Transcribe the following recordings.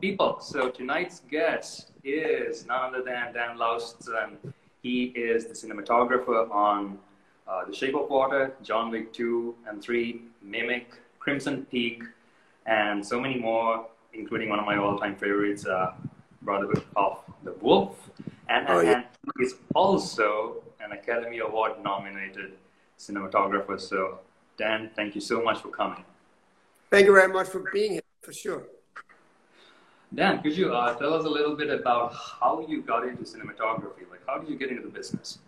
people. So tonight's guest is none other than Dan Laustsen. He is the cinematographer on uh, The Shape of Water, John Wick 2 and 3, Mimic, Crimson Peak, and so many more, including one of my all-time favorites, uh, Brotherhood of the Wolf. And, oh, yeah. and he is also an Academy Award nominated cinematographer. So, Dan, thank you so much for coming. Thank you very much for being here, for sure. Dan, could you uh, tell us a little bit about how you got into cinematography? Like, how did you get into the business?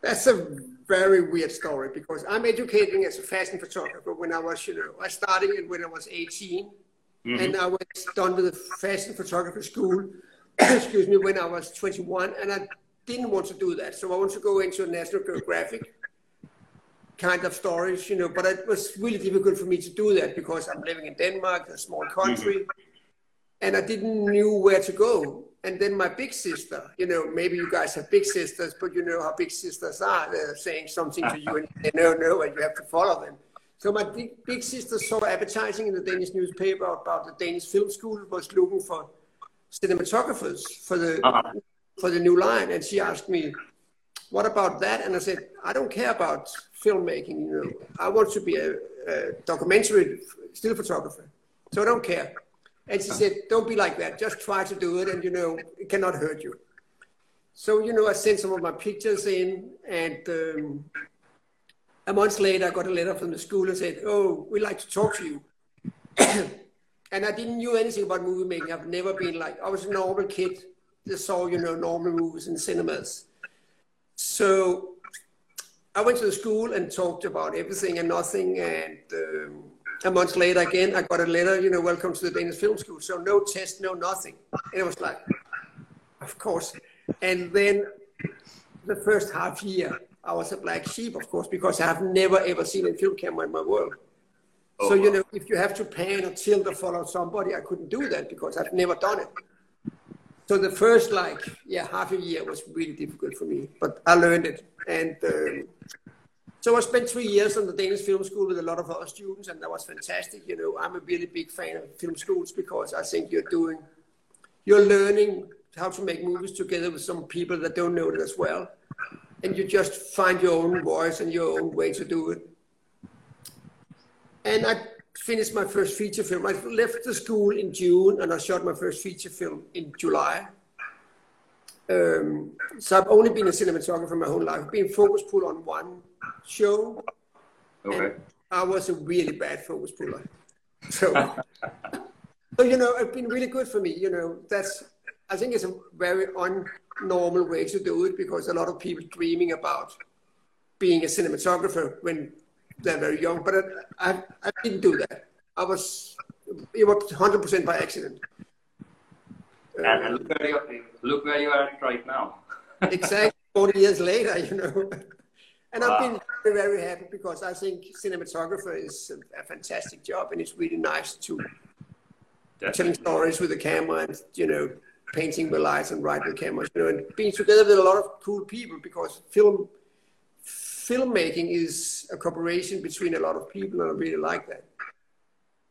That's a very weird story because I'm educating as a fashion photographer when I was, you know, I started it when I was 18 mm-hmm. and I was done with the fashion photography school, excuse me, when I was 21 and I didn't want to do that. So I wanted to go into a National Geographic kind of stories, you know, but it was really difficult for me to do that because I'm living in Denmark, a small country. Mm-hmm and I didn't knew where to go. And then my big sister, you know, maybe you guys have big sisters, but you know how big sisters are. They're saying something to you and they know, no, and you have to follow them. So my big, big sister saw advertising in the Danish newspaper about the Danish film school was looking for cinematographers for the uh-huh. for the new line, and she asked me, "What about that?" And I said, "I don't care about filmmaking. You know, I want to be a, a documentary still photographer, so I don't care." And she said, don't be like that. Just try to do it and, you know, it cannot hurt you. So, you know, I sent some of my pictures in and um, a month later I got a letter from the school and said, oh, we'd like to talk to you. and I didn't know anything about movie making. I've never been like, I was a normal kid that saw, you know, normal movies in cinemas. So I went to the school and talked about everything and nothing. And um, a month later again, I got a letter, you know, welcome to the Danish Film School. So no test, no nothing. And it was like, of course. And then the first half year, I was a black sheep, of course, because I have never ever seen a film camera in my world. Oh, so, you know, if you have to pan or tilt or follow somebody, I couldn't do that because I've never done it. So the first, like, yeah, half a year was really difficult for me, but I learned it. And um, so I spent three years on the Danish Film School with a lot of other students, and that was fantastic. You know, I'm a really big fan of film schools because I think you're doing, you're learning how to make movies together with some people that don't know it as well, and you just find your own voice and your own way to do it. And I finished my first feature film. I left the school in June, and I shot my first feature film in July. Um, so I've only been a cinematographer my whole life. I've been focus pull on one show. Okay. I was a really bad focus puller. So, so you know, it's been really good for me. You know, that's I think it's a very unnormal way to do it because a lot of people dreaming about being a cinematographer when they're very young. But I, I, I didn't do that. I was it was hundred percent by accident. And, and look where you look where you are right now. exactly, forty years later, you know. And wow. I've been very, very happy because I think cinematographer is a, a fantastic job and it's really nice to Definitely. telling stories with the camera and, you know, painting with lights and writing with cameras, you know, and being together with a lot of cool people because film filmmaking is a cooperation between a lot of people and I really like that.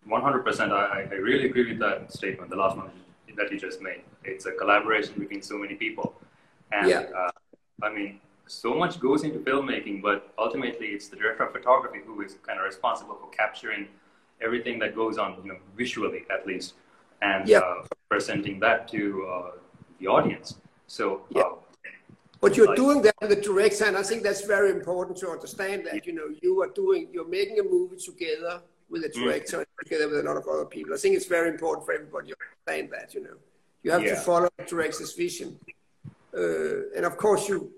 100%. I, I really agree with that statement, the last one that you just made. It's a collaboration between so many people. And yeah. uh, I mean, so much goes into filmmaking, but ultimately it's the director of photography who is kind of responsible for capturing everything that goes on, you know, visually at least, and yeah. uh, presenting that to uh, the audience. So, yeah. Uh, but you're like, doing that with the director, and I think that's very important to understand that, you know, you are doing, you're making a movie together with a mm. director, mm. together with a lot of other people. I think it's very important for everybody to understand that, you know. You have yeah. to follow the director's vision. Uh, and of course, you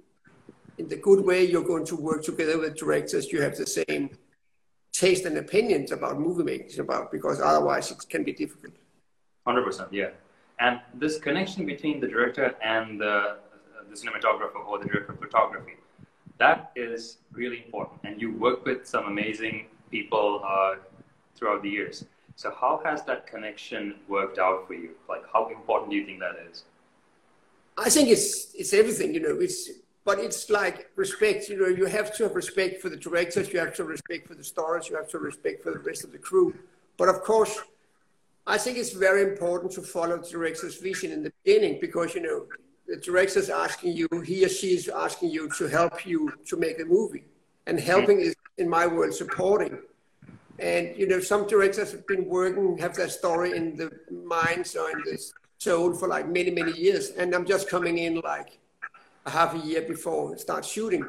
in the good way, you're going to work together with directors. You have the same taste and opinions about movie making about because otherwise it can be difficult. Hundred percent, yeah. And this connection between the director and the, the cinematographer or the director of photography, that is really important. And you work with some amazing people uh, throughout the years. So how has that connection worked out for you? Like, how important do you think that is? I think it's it's everything. You know, it's but it's like respect. You know, you have to have respect for the directors, you have to have respect for the stars, you have to have respect for the rest of the crew. But of course, I think it's very important to follow the director's vision in the beginning because you know the director's asking you, he or she is asking you to help you to make a movie, and helping is in my world supporting. And you know, some directors have been working, have their story in the minds or in the soul for like many, many years, and I'm just coming in like a half a year before it starts shooting.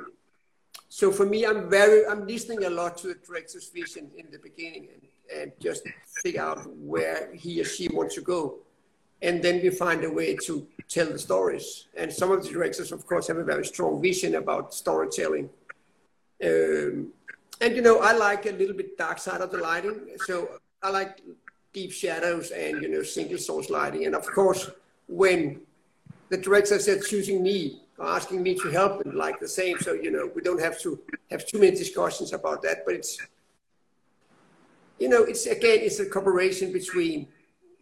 So for me, I'm very, I'm listening a lot to the director's vision in the beginning and, and just figure out where he or she wants to go. And then we find a way to tell the stories. And some of the directors, of course, have a very strong vision about storytelling. Um, and you know, I like a little bit dark side of the lighting. So I like deep shadows and you know single source lighting. And of course, when the director said choosing me asking me to help them, like the same. So you know, we don't have to have too many discussions about that. But it's you know, it's again, it's a cooperation between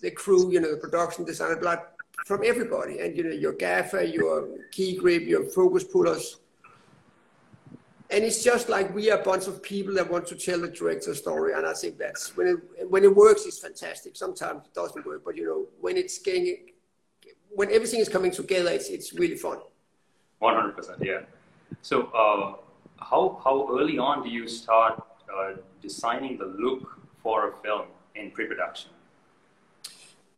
the crew, you know, the production designer, but from everybody, and you know, your gaffer, your key grip, your focus pullers and it's just like we are a bunch of people that want to tell the director's story and i think that's when it when it works it's fantastic sometimes it doesn't work but you know when it's getting when everything is coming together it's it's really fun 100% yeah so uh, how how early on do you start uh, designing the look for a film in pre-production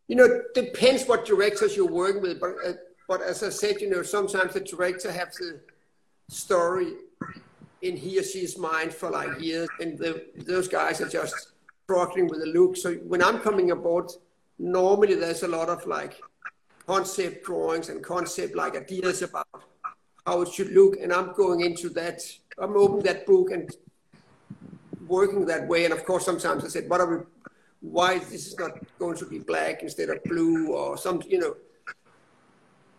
you know it depends what directors you're working with but uh, but as i said you know sometimes the director has the story in he or she's mind for like years, and the, those guys are just struggling with the look. So when I'm coming aboard, normally there's a lot of like concept drawings and concept like ideas about how it should look, and I'm going into that. I'm opening that book and working that way. And of course, sometimes I said, "What are we? Why is this is not going to be black instead of blue or something?" You know.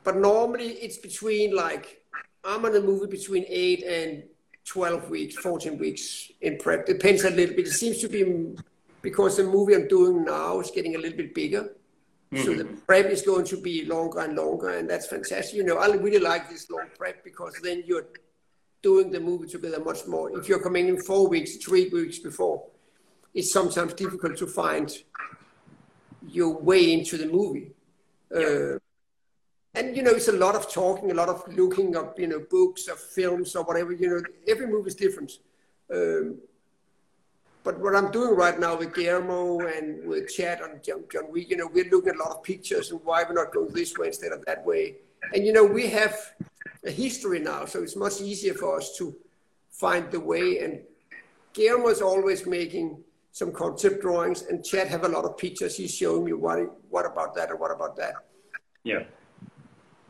But normally it's between like I'm on a movie between eight and 12 weeks, 14 weeks in prep. Depends a little bit. It seems to be because the movie I'm doing now is getting a little bit bigger. Mm-hmm. So the prep is going to be longer and longer, and that's fantastic. You know, I really like this long prep because then you're doing the movie together much more. If you're coming in four weeks, three weeks before, it's sometimes difficult to find your way into the movie. Uh, and you know it's a lot of talking a lot of looking up you know books or films or whatever you know every movie is different um, but what i'm doing right now with guillermo and with chad and john, john we you know we're looking at a lot of pictures and why we're not going this way instead of that way. And you know we have a history now so it's much easier for us to find the way. And guillermo is always making some concept drawings and chad have a lot of pictures. He's showing me what what about that or what about that. Yeah.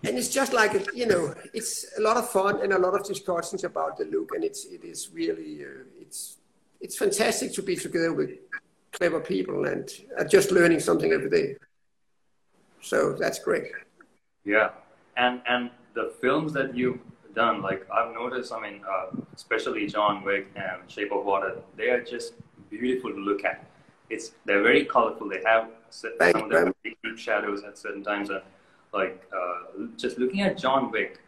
And it's just like you know it's a lot of fun and a lot of discussions about the look and it's it is really uh, it's it's fantastic to be together with clever people and just learning something every day. So that's great. Yeah. And and the films that you've done like i've noticed i mean uh, especially john wick and shape of water they are just beautiful to look at. It's they're very colorful. They have some of them deep shadows at certain times uh, like uh, just looking at John Wick,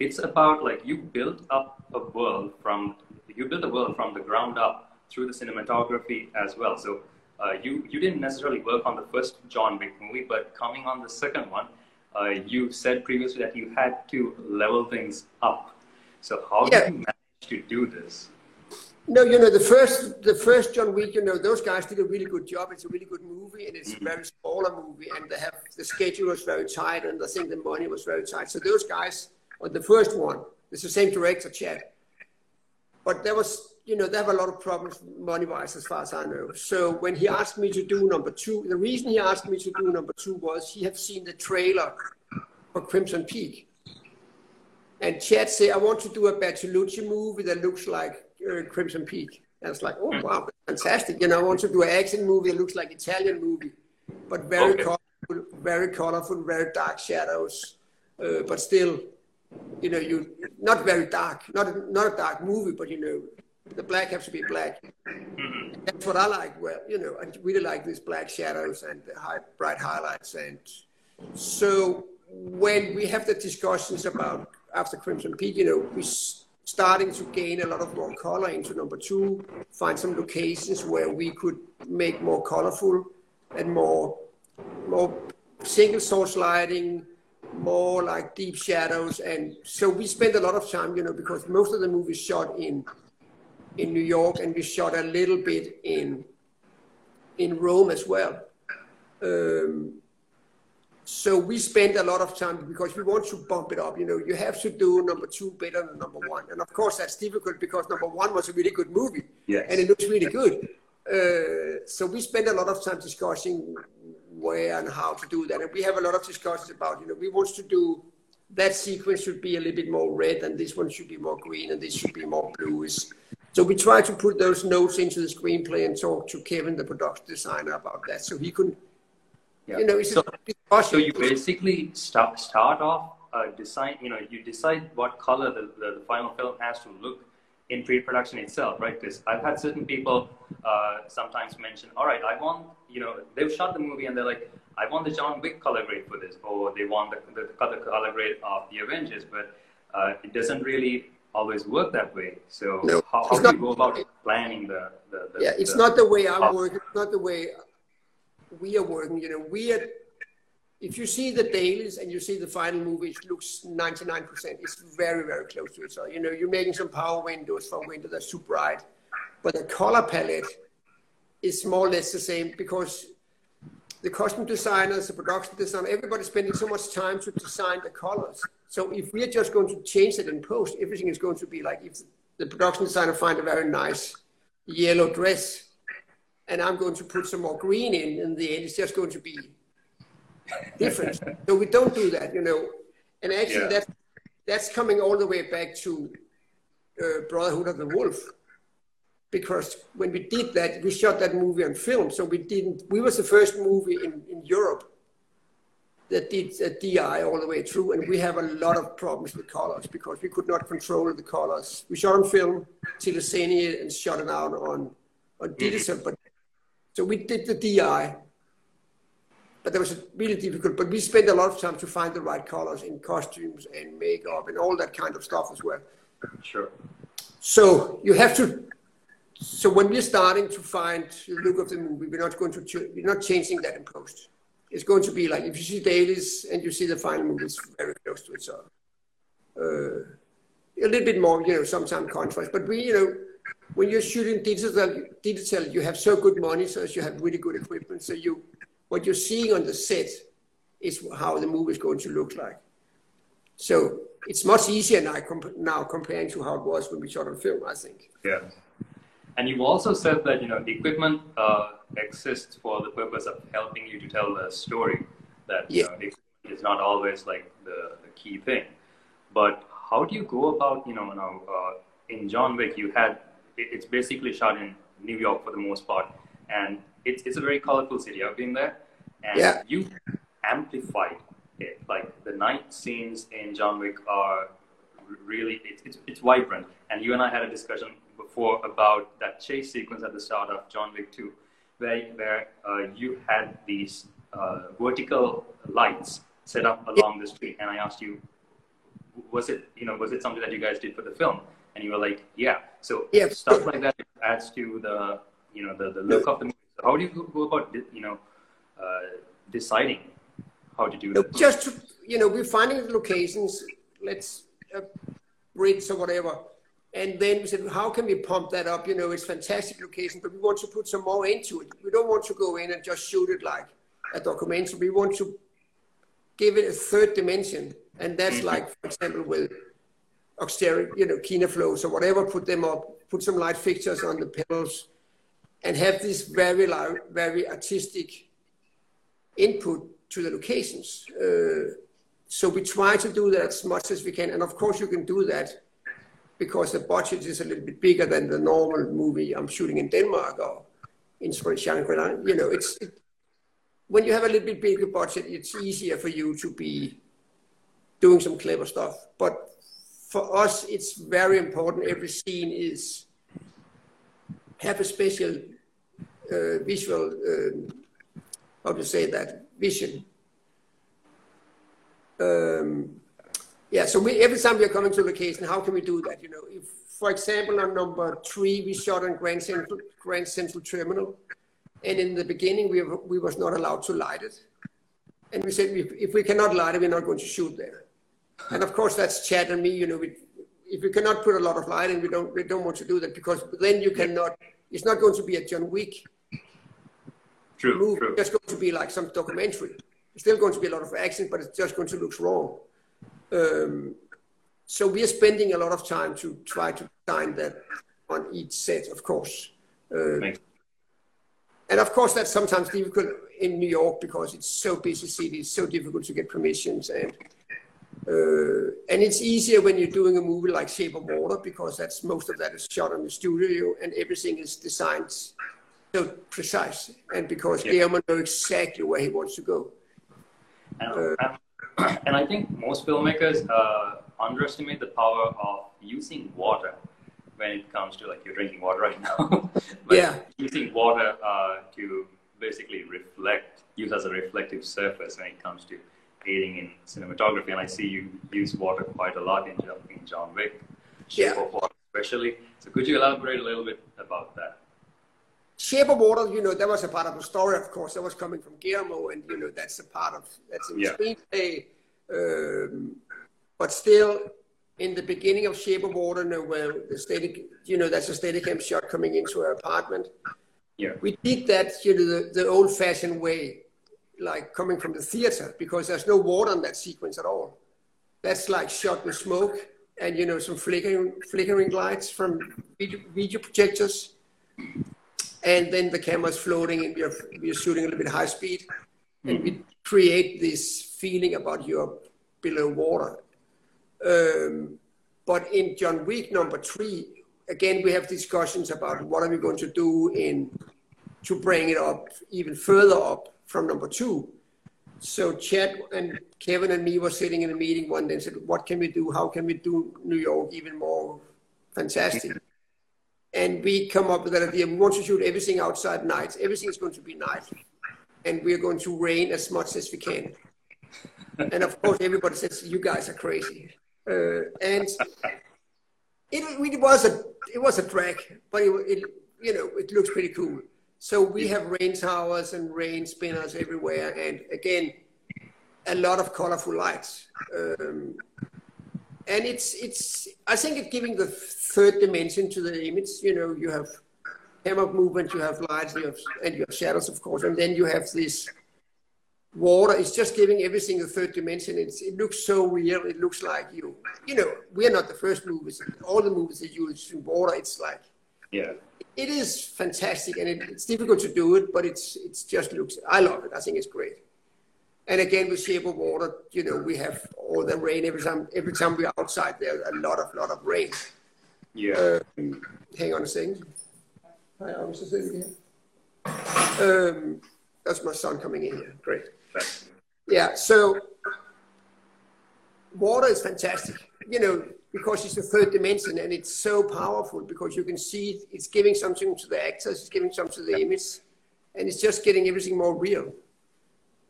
it's about like you built up a world from you built a world from the ground up through the cinematography as well. So uh, you you didn't necessarily work on the first John Wick movie, but coming on the second one, uh, you said previously that you had to level things up. So how yeah. did you manage to do this? No, you know the first the first John Wick. You know those guys did a really good job. It's a really good movie, and it's a very smaller movie, and they have the schedule was very tight, and I think the money was very tight. So those guys on the first one, it's the same director, Chad, but there was you know they have a lot of problems money wise as far as I know. So when he asked me to do number two, the reason he asked me to do number two was he had seen the trailer for Crimson Peak. And Chad said, I want to do a Bertolucci movie that looks like uh, Crimson Peak. And it's like, oh, wow, fantastic. You know, I want to do an action movie that looks like Italian movie, but very okay. colorful, very colorful, very dark shadows, uh, but still, you know, you not very dark, not not a dark movie, but you know, the black has to be black. Mm-hmm. That's what I like. Well, you know, I really like these black shadows and high, bright highlights. And so when we have the discussions about after Crimson Peak, you know, we're starting to gain a lot of more color into number two, find some locations where we could make more colorful and more more single source lighting, more like deep shadows, and so we spent a lot of time, you know, because most of the movies shot in in New York, and we shot a little bit in in Rome as well. Um, so we spent a lot of time because we want to bump it up. You know, you have to do number two better than number one, and of course that's difficult because number one was a really good movie, yes. and it looks really good. Uh, so we spend a lot of time discussing where and how to do that, and we have a lot of discussions about. You know, we want to do that sequence should be a little bit more red, and this one should be more green, and this should be more bluish. So we try to put those notes into the screenplay and talk to Kevin, the production designer, about that, so he could Yeah. you know, it's so, so you basically start start off uh, design. You know, you decide what color the, the, the final film has to look in pre-production itself, right? Because I've had certain people uh, sometimes mention, all right, I want, you know, they've shot the movie and they're like, I want the John Wick color grade for this, or they want the, the color, color grade of the Avengers, but uh, it doesn't really always work that way. So No, how, how it's do not- you go about planning the, the, the yeah, it's the- not the way I work. It's not the way we are working. You know, we are. If you see the dailies and you see the final movie, it looks 99%. It's very, very close to it. So, you know, you're making some power windows for windows that's too bright. But the color palette is more or less the same because the costume designers, the production designer, everybody's spending so much time to design the colors. So if we are just going to change it in post, everything is going to be like if the production designer find a very nice yellow dress, and I'm going to put some more green in, in the end, it's just going to be different. so we don't do that, you know. And actually, Yeah. that that's coming all the way back to uh, Brotherhood of the Wolf, because when we did that, we shot that movie on film. So we didn't. We was the first movie in, in Europe that did a DI all the way through, and we have a lot of problems with colors because we could not control the colors. We shot on film, Tilesenia, and shot it out on on digital, but so we did the DI, but that was a really difficult. But we spent a lot of time to find the right colors in costumes and makeup and all that kind of stuff as well. Sure. So you have to. So when we're starting to find the look of the movie, we're not going to. ch- We're not changing that in post. It's going to be like if you see dailies and you see the final movie, it's very close to each other. Uh, a little bit more, you know, sometimes contrast. But we, you know, when you're shooting digital, digital, you have so good monitors, you have really good equipment. So you, what you're seeing on the set is how the movie is going to look like. So it's much easier now, comp- now comparing to how it was when we shot on film, I think. Yeah. And you've also said that you know the equipment uh, exists for the purpose of helping you to tell the story. That you Yeah. know, the is not always like the, the key thing. But how do you go about you know now uh, in John Wick you had it, it's basically shot in New York for the most part, and it's it's a very colorful city. I've been there, and Yeah. you amplified it. Like the night scenes in John Wick are really it's, it's, it's vibrant. And you and I had a discussion before about that chase sequence at the start of John Wick 2, where where uh, you had these uh, vertical lights set up along the street, and I asked you, was it you know was it something that you guys did for the film? And you were like, yeah. So Yeah. stuff like that adds to the you know the, the look of the movie. How do you go- about you know uh, deciding how to do that? just to, you know, we're finding the locations, let's uh, bridge or whatever. And then we said, how can we pump that up? You know, it's fantastic location, but we want to put some more into it. We don't want to go in and just shoot it like a documentary. We want to give it a third dimension. And that's like, for example, with auxiliary, you know, Kino Flos or whatever, put them up, put some light fixtures on the pedals and have this very, very artistic input to the locations. Uh, so we try to do that as much as we can. And of course, you can do that because the budget is a little bit bigger than the normal movie I'm shooting in Denmark or in Shangri-La. You know, it's it, when you have a little bit bigger budget, it's easier for you to be doing some clever stuff. But for us, it's very important. Every scene is have a special visual. Um, how to say that vision. Um, yeah, so we, every time we are coming to a location, how can we do that? You know, if, for example, on number three, we shot on Grand Central, Grand Central Terminal, and in the beginning we were, we was not allowed to light it, and we said if, if we cannot light it, we're not going to shoot there. And of course, that's Chad and me. You know, we, if we cannot put a lot of light lighting, we don't we don't want to do that because then you cannot. It's not going to be a John Wick True, movie. true. It's just going to be like some documentary. It's still going to be a lot of action, but it's just going to look wrong. Um, so we are spending a lot of time to try to design that on each set, of course. Uh, and of course, that's sometimes difficult in New York because it's so busy city. It's so difficult to get permissions, and uh, and it's easier when you're doing a movie like Shape of Water because that's most of that is shot on the studio and everything is designed so precise, and because Yeah. Guillermo knows exactly where he wants to go. And, and, and I think most filmmakers uh, underestimate the power of using water when it comes to like you're drinking water right now. but Yeah. using water uh, to basically reflect, use as a reflective surface when it comes to aiding in cinematography. And I see you use water quite a lot in, John- in John Wick, Yeah. especially. So could you elaborate a little bit about that? Shape of Water, you know, that was a part of the story, of course. That was coming from Guillermo, and you know, that's a part of that's the Yeah. screenplay. Um, but still, in the beginning of Shape of Water, no, where the steady, you know, that's a Steadicam shot coming into her apartment. Yeah. We did that, you know, the, the old-fashioned way, like coming from the theater, because there's no water in that sequence at all. That's like shot with smoke and you know some flickering flickering lights from video, video projectors and then the camera's floating and we're, we're shooting a little bit high speed. And we create this feeling about you're below water. Um, but in john wick number three again we have discussions about what are we going to do in to bring it up even further up from number two. So Chad and Kevin and me were sitting in a meeting one day and said, "What can we do? How can we do New York even more fantastic?" And we come up with that idea. We want to shoot everything outside night. Everything is going to be night, and we are going to rain as much as we can. And of course, everybody says, "You guys are crazy." Uh, and it, it was a it was a drag, but it, it you know it looks pretty cool. So we have rain towers and rain spinners everywhere, and again, a lot of colorful lights. Um, and it's it's I think it's giving the third dimension to the image. You know, you have camera movement, you have lights, you have and you have shadows, of course, and then you have this water. It's just giving everything a third dimension. It's, it looks so real. It looks like you. You know, we are not the first movies. All the movies that use water, it's like Yeah. it is fantastic and it, it's difficult to do it, but it's it's just looks. I love it. I think it's great. And again, with Shape of Water, you know, we have all the rain every time. Every time we're outside, there's a lot of lot of rain. Yeah. Um, hang on a second. Hi, I'm just here. Um, that's my son coming in here. Great. Yeah, so water is fantastic, you know, because it's the third dimension and it's so powerful because you can see it's giving something to the actors, it's giving something to the image, and it's just getting everything more real.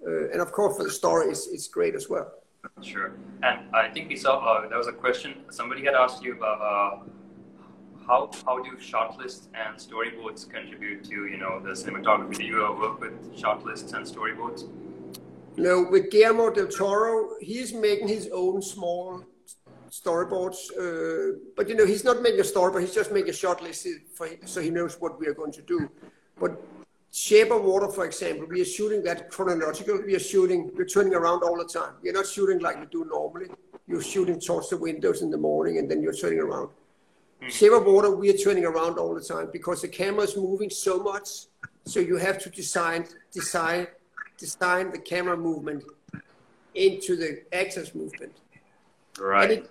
Uh, and of course, for the story, it's, it's great as well. Sure. And I think we saw uh, there was a question somebody had asked you about uh, how how do shot lists and storyboards contribute to you know the cinematography? Do you work with shot lists and storyboards? No, with Guillermo del Toro, he's making his own small storyboards. Uh, but you know, he's not making a storyboard; he's just making a shot list for so he knows what we are going to do. But Shape of Water, for example, we are shooting that chronological. We are shooting, we're turning around all the time. We're not shooting like we do normally. You're shooting towards the windows in the morning, and then you're turning around. Hmm. Shape of Water, we are turning around all the time because the camera is moving so much. So you have to design, design, design the camera movement into the actor's movement. Right. And it,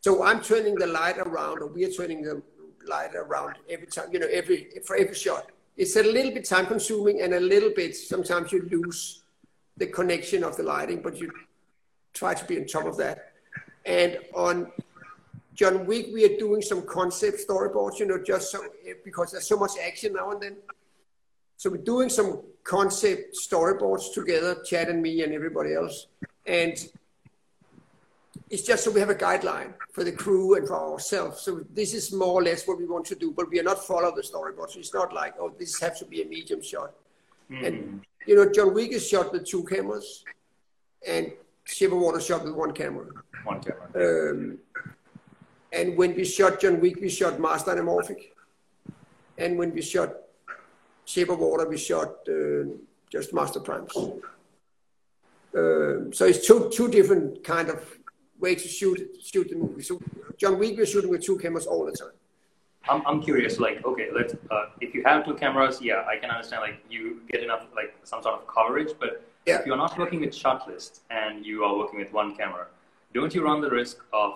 so I'm turning the light around, or we are turning the light around every time, you know, every for every shot. It's a little bit time consuming and a little bit sometimes you lose the connection of the lighting, but you try to be on top of that. And on John Wick, we are doing some concept storyboards, you know, just so because there's so much action now and then. So we're doing some concept storyboards together, Chad and me and everybody else. And it's just so we have a guideline for the crew and for ourselves. So this is more or less what we want to do, but we are not follow the storyboard. So it's not like, oh, this has to be a medium shot. Mm-hmm. And you know, John Wick is shot with two cameras, and Shape of Water shot with one camera. One camera. Um, and when we shot John Wick, we shot Master Anamorphic. And when we shot Shape of Water, we shot uh, just Master Primes. Um, so it's two two different kind of way to shoot shoot the movie. So John Wick, we're shooting with two cameras all the time. I'm, I'm curious, like, okay, let's, uh, if you have two cameras, yeah, I can understand, like, you get enough, like, some sort of coverage, but yeah. if you're not working with shot list and you are working with one camera, don't you run the risk of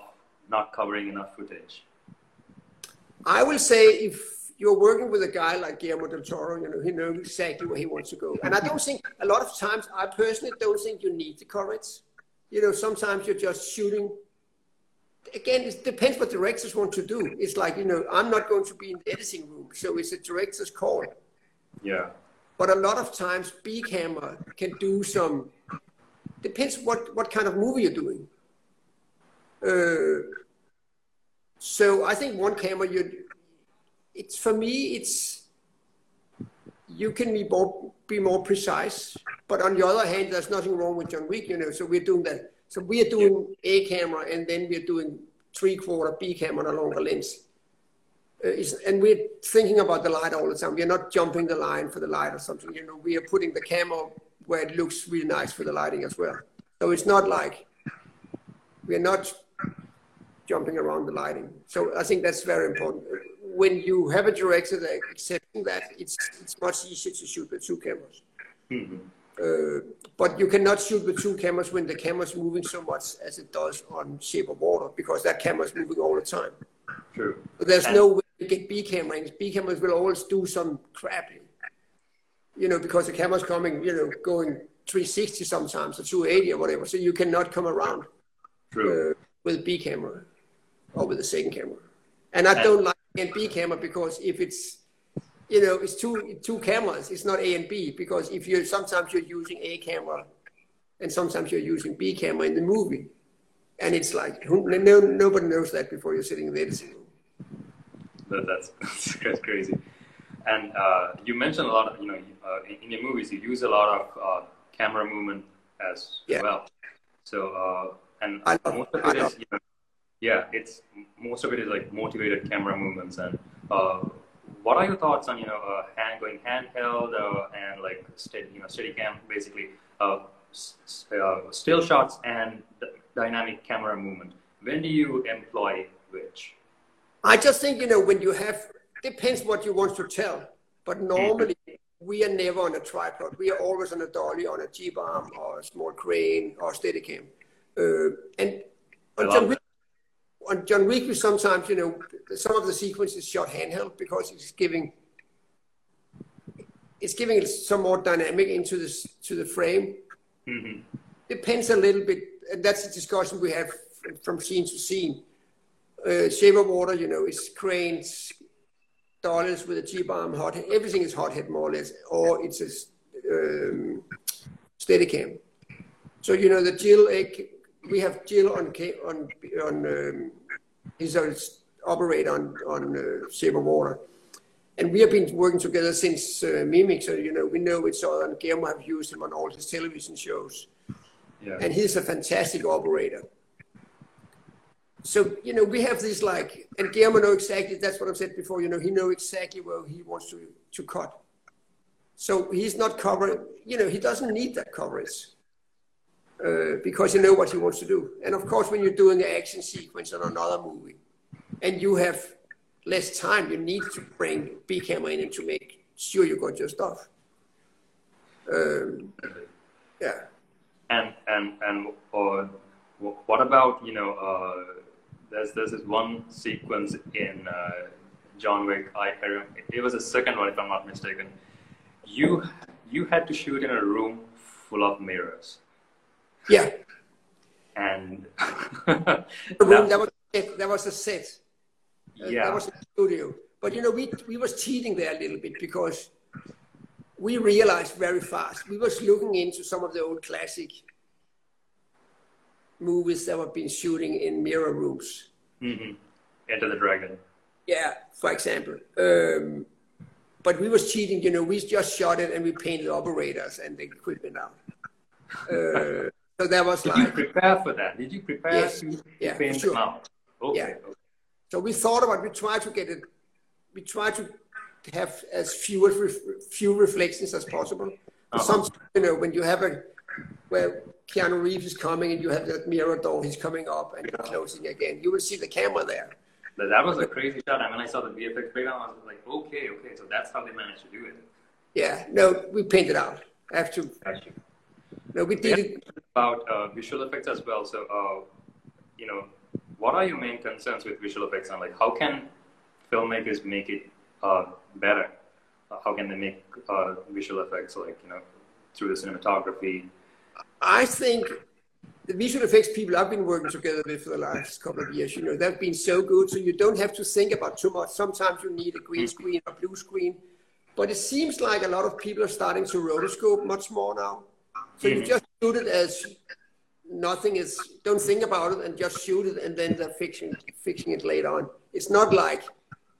not covering enough footage? I will say if you're working with a guy like Guillermo del Toro, you know, he knows exactly where he wants to go. And I don't think, a lot of times, I personally don't think you need the coverage. You know, sometimes you're just shooting again, it depends what directors want to do. It's like, you know, I'm not going to be in the editing room, so it's a director's call. Yeah. But a lot of times, B camera can do some, depends what, what kind of movie you're doing. Uh, so I think one camera, you, it's for me, it's, you can be more, be more precise. But on the other hand, there's nothing wrong with John Wick, you know, so we're doing that so we are doing A camera and then we're doing three quarter B camera on a longer lens. Uh, and we're thinking about the light all the time. We're not jumping the line for the light or something. You know, we are putting the camera where it looks really nice for the lighting as well. So it's not like we're not jumping around the lighting. So I think that's very important. When you have a director that accepting that, it's it's much easier to shoot with two cameras. Mm-hmm. Uh, but you cannot shoot with two cameras when the camera is moving so much as it does on Shape of Water because that camera is moving all the time. True. There's and no way to get B cameras. B cameras will always do some crap, you know, because the camera's coming, you know, going 360 sometimes or 280 or whatever. So you cannot come around uh, with B camera or with the second camera. And I and don't like B camera because if it's you know, it's two two cameras. It's not A and B because if you sometimes you're using A camera, and sometimes you're using B camera in the movie, and it's like no nobody knows that before you're sitting in the editing room. That, that's that's crazy. And uh, you mentioned a lot of you know uh, in, in, your movies you use a lot of uh, camera movement as yeah. well. So uh, and most of it is you know, yeah, it's most of it is like motivated camera movements and uh, what are your thoughts on you know uh, hand going handheld uh, and like steady you know steady cam basically uh, uh still shots and dynamic camera movement? When do you employ which? I just think you know when you have depends what you want to tell but normally mm-hmm. we are never on a tripod. We are always on a dolly on a g-bomb or a small crane or steady cam uh, and until on John Wick, sometimes, you know, some of the sequences shot handheld because it's giving it's giving some more dynamic into this to the frame. Mm-hmm. Depends a little bit, and that's a discussion we have from scene to scene. Uh, Shape of Water, you know, is cranes, dollars with a G-bomb, hot, everything is hot head more or less, or it's a um, steady cam. So, you know, the Jill we have Jill on on on um, he's a operator on on uh, of Water, and we have been working together since uh, Mimic. So you know we know each other, and Guillermo have used him on all his television shows, yeah. and he's a fantastic operator. So you know we have this like, and Guillermo know exactly. That's what I've said before. You know he know exactly where he wants to to cut. So he's not covering. You know he doesn't need that coverage uh, because you know what he wants to do. And of course, when you're doing an action sequence on another movie, and you have less time, you need to bring B camera in to make sure you got your stuff. Um, yeah. And and and what about you know? Uh, there's there's this one sequence in uh, John Wick. I, I it was the second one, if I'm not mistaken. You you had to shoot in a room full of mirrors yeah. And that, that, was that was a set. Uh, yeah. That was a studio. But you know, we we was cheating there a little bit because we realized very fast. We was looking into some of the old classic movies that were been shooting in mirror rooms. Mm-hmm. Enter the Dragon. Yeah, for example. Um, but we was cheating. You know, we just shot it and we painted operators and the equipment out. Uh, so that was Did like. you prepare for that? Did you prepare Yes. to Yeah, paint sure. them out? Okay. Yeah. okay. So we thought about. We tried to get it. We tried to have as few ref- few reflections as possible. Uh-huh. Some, you know, when you have a where Keanu Reeves is coming and you have that mirror door, he's coming up and closing again. You will see the camera there. But that was a crazy shot. And when I saw the VFX breakdown, I was like, okay, okay. So that's how they managed to do it. Yeah. No, we painted out. I have to. Got you. No, we did it. About uh, visual effects as well. So, uh, you know, what are your main concerns with visual effects, and like, how can filmmakers make it uh, better? Uh, how can they make uh, visual effects, like you know, through the cinematography? I think the visual effects people I've been working together with for the last couple of years, you know, they've been so good. So you don't have to think about too much. Sometimes you need a green screen or blue screen. But it seems like a lot of people are starting to rotoscope much more now. So you just shoot it as nothing is, don't think about it and just shoot it and then they're fixing, fixing it later on. It's not like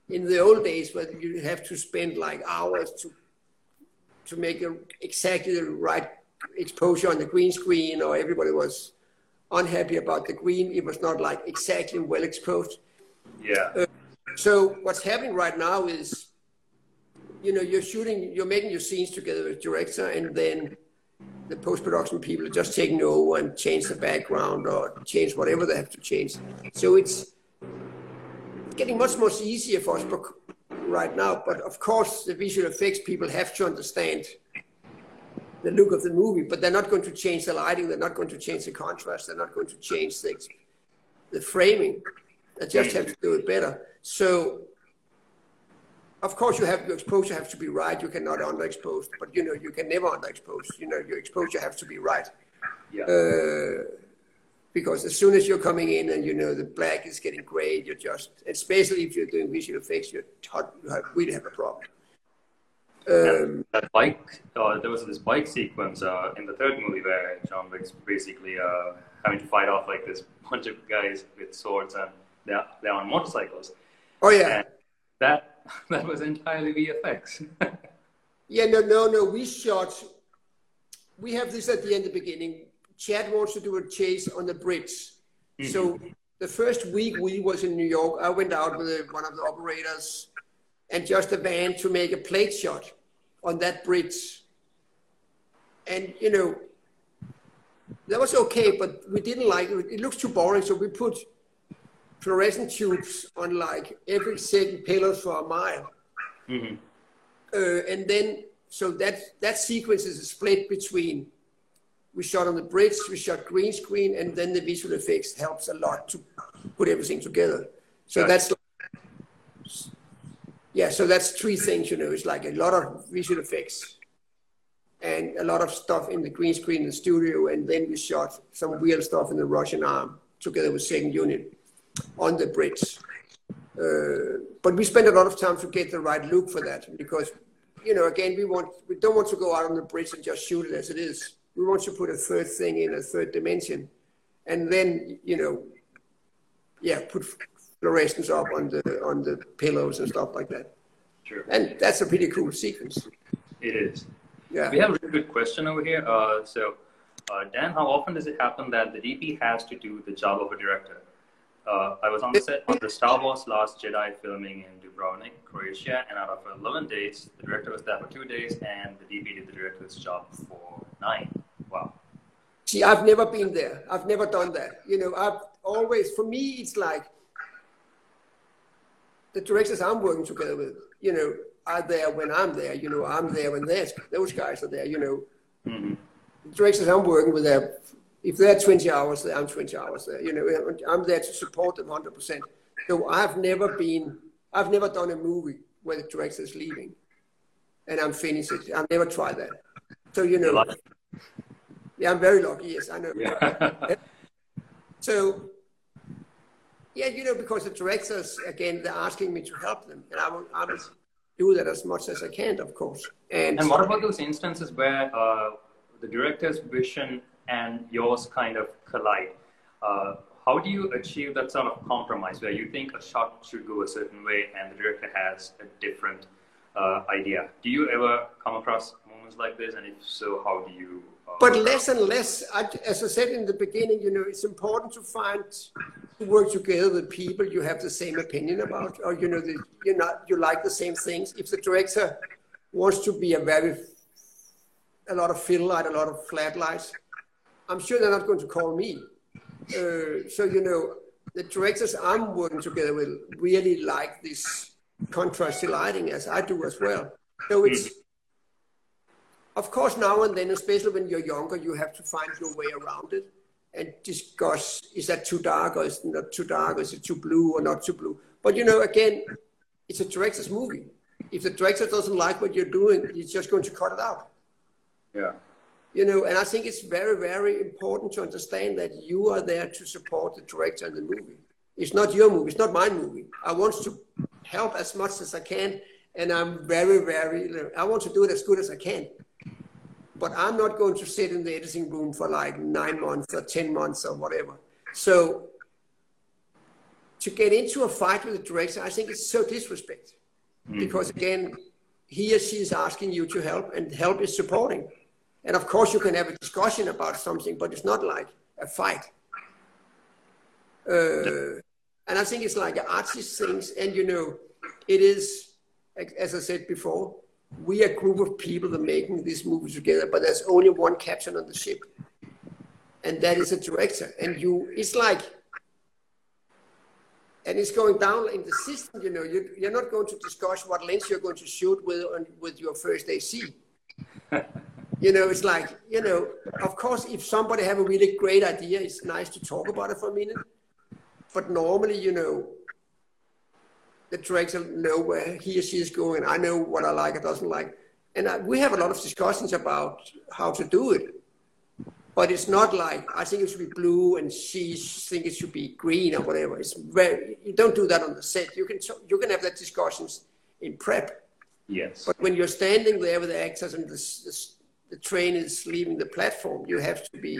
in the old days where you have to spend like hours to to make a, exactly the right exposure on the green screen or everybody was unhappy about the green. It was not like exactly well exposed. Yeah. Uh, so what's happening right now is, you know, you're shooting, you're making your scenes together with director, and then the post production people just taking over and change the background or change whatever they have to change. So it's getting much much easier for us right now. But of course, the visual effects people have to understand the look of the movie, but they're not going to change the lighting. They're not going to change the contrast. They're not going to change the the framing. They just have to do it better. So, of course, you have your exposure has to be right. You cannot underexpose, but you know you can never underexpose. You know your exposure has to be right Yeah. uh, because as soon as you're coming in and you know the black is getting gray, you're just especially if you're doing visual effects, you're taught, you have, really have a problem. Um, that bike, uh, there was this bike sequence uh, in the third movie where John Wick's basically uh, having to fight off like this bunch of guys with swords and they're, they're on motorcycles. oh yeah, And that that was entirely VFX. yeah, no, no, no. We shot. We have this at the end, the beginning. Chad wants to do a chase on the bridge. So the first week we was in New York, I went out with uh, one of the operators and just a van to make a plate shot on that bridge. And you know, that was okay, but we didn't like it. It looks too boring, so we put fluorescent tubes on like every second pillars for a mile. Mhm. Uh, and then, so that that sequence is split between. We shot on the bridge, we shot green screen, and then the visual effects helps a lot to put everything together. So Gotcha. that's yeah. So that's three things. You know, it's like a lot of visual effects and a lot of stuff in the green screen in the studio, and then we shot some real stuff in the Russian arm together with second unit on the bridge. Uh, but we spend a lot of time to get the right look for that because, you know, again, we want we don't want to go out on the bridge and just shoot it as it is. We want to put a third thing in a third dimension, and then you know, yeah, put fluorescence up on the on the pillows and stuff like that. Sure. And that's a pretty cool sequence. It is. Yeah. We have a really good question over here. Uh, so, uh, Dan, how often does it happen that the DP has to do the job of a director? Uh, I was on the set on the Star Wars Last Jedi filming in Dubrovnik, Croatia, and out of 11 days, the director was there for two days, and the DP did the director's job for nine. Wow. See, I've never been there. I've never done that. You know, I've always, for me, it's like the directors I'm working together with, you know, are there when I'm there. You know, I'm there when there's, those guys are there. You know, hmm the directors I'm working with, they're, if they're 20 hours there, I'm 20 hours there. You know, I'm there to support them 100%. So I've never been, I've never done a movie where the director is leaving and I'm finished it. I've never tried that. So, you know, yeah, I'm very lucky. Yes, I know. Yeah. So, yeah, you know, because the directors, again, they're asking me to help them, and I will, I will do that as much as I can, of course. And, and what about those instances where uh, the director's vision and yours kind of collide? Uh, how do you achieve that sort of compromise where you think a shot should go a certain way and the director has a different uh, idea. Do you ever come across moments like this? And if so, how do you? Uh, but less and less. I, as I said in the beginning, you know, it's important to find to work together with people you have the same opinion about, or you know, the, you're not you like the same things. If the director wants to be a very a lot of fill light, a lot of flat lights, I'm sure they're not going to call me. Uh, so you know, the directors I'm working together with really like this contrasty lighting as I do as well. So it's, of course, now and then, especially when you're younger, you have to find your way around it and discuss, is that too dark or is it not too dark or is it too blue or not too blue? But you know, again, it's a director's movie. If the director doesn't like what you're doing, he's just going to cut it out. Yeah. You know, and I think it's very, very important to understand that you are there to support the director in the movie. It's not your movie. It's not my movie. I want to help as much as I can, and I'm very, very. I want to do it as good as I can. But I'm not going to sit in the editing room for like nine months or ten months or whatever. So to get into a fight with the director, I think it's so disrespect. Mm. Because again, he or she is asking you to help, and help is supporting. And of course, you can have a discussion about something, but it's not like a fight. Uh, and I think it's like artist things. And, you know, it is, as I said before, we are a group of people that are making this movie together, but there's only one captain on the ship. And that is a director. And you, it's like, and it's going down in the system, you know, you, you're not going to discuss what lens you're going to shoot with, on, with your first AC. you know, it's like, you know, of course, if somebody have a really great idea, it's nice to talk about it for a minute. But normally, you know, the director know where he or she is going. I know what I like or doesn't like. And I, we have a lot of discussions about how to do it. But it's not like I think it should be blue and she think it should be green or whatever. It's very you don't do that on the set. You can you can have that discussions in prep. Yes. But when you're standing there with the actors and the, the, train is leaving the platform, you have to be.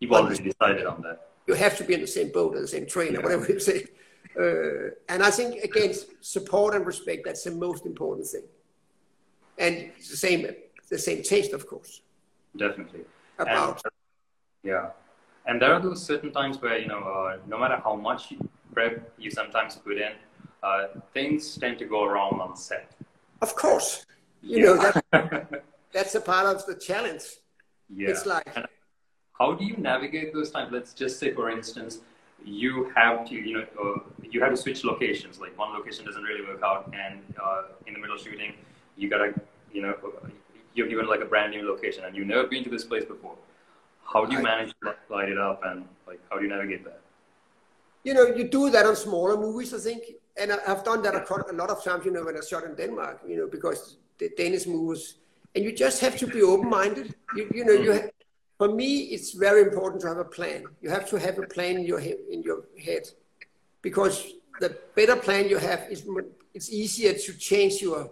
You've already decided on that you have to be in the same boat or the same train yeah. or whatever you say. Uh, and I think again, support and respect, that's the most important thing. And the same, the same taste, of course. Definitely. About. And, yeah. And there are those certain times where, you know, uh, no matter how much prep you sometimes put in, uh, things tend to go wrong on set. Of course. You yeah. know, that, that's a part of the challenge. Yeah. It's like, and how do you navigate those times? Let's just say, for instance, you have to, you know, uh, you have to switch locations. Like one location doesn't really work out, and uh, in the middle of shooting, you gotta, you know, you're given like a brand new location, and you've never been to this place before. How do you manage to light it up, and like how do you navigate that? You know, you do that on smaller movies, I think, and I've done that a lot of times. You know, when I shot in Denmark, you know, because the Danish movies, and you just have to be open-minded. You, you know, you for me, it's very important to have a plan. You have to have a plan in your head, in your head, because the better plan you have is it's easier to change your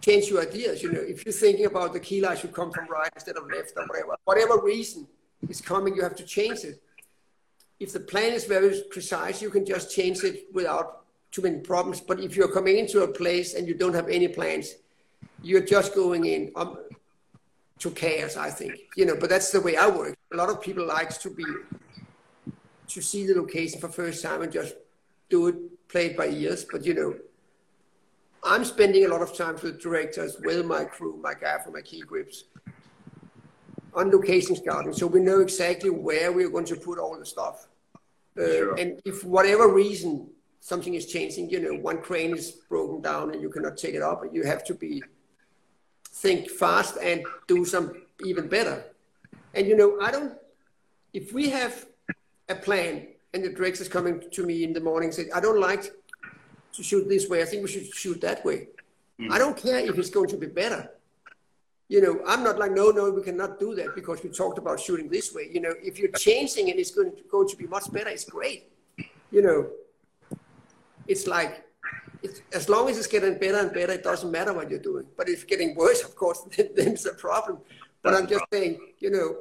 change your ideas. You know, if you're thinking about the key light should come from right instead of left or whatever, whatever reason is coming, you have to change it. If the plan is very precise, you can just change it without too many problems. But if you're coming into a place and you don't have any plans, you're just going in. Um, to chaos, I think. You know, but that's the way I work. A lot of people likes to be to see the location for first time and just do it, play it by ears. But you know, I'm spending a lot of time with directors, with my crew, my gaffer, my key grips, on location scouting, so we know exactly where we're going to put all the stuff. Uh, sure. And if whatever reason something is changing, you know, one crane is broken down and you cannot take it up, you have to be think fast and do some even better. And you know, I don't, if we have a plan and the director is coming to me in the morning and say, I don't like to shoot this way, I think we should shoot that way. Mm. I don't care if it's going to be better. You know, I'm not like, no, no, we cannot do that because we talked about shooting this way. You know, if you're changing and it's going to, going to be much better, it's great. You know, it's like it's, as long as it's getting better and better, it doesn't matter what you're doing. But if it's getting worse, of course, then, then it's a problem. But I'm just saying, you know,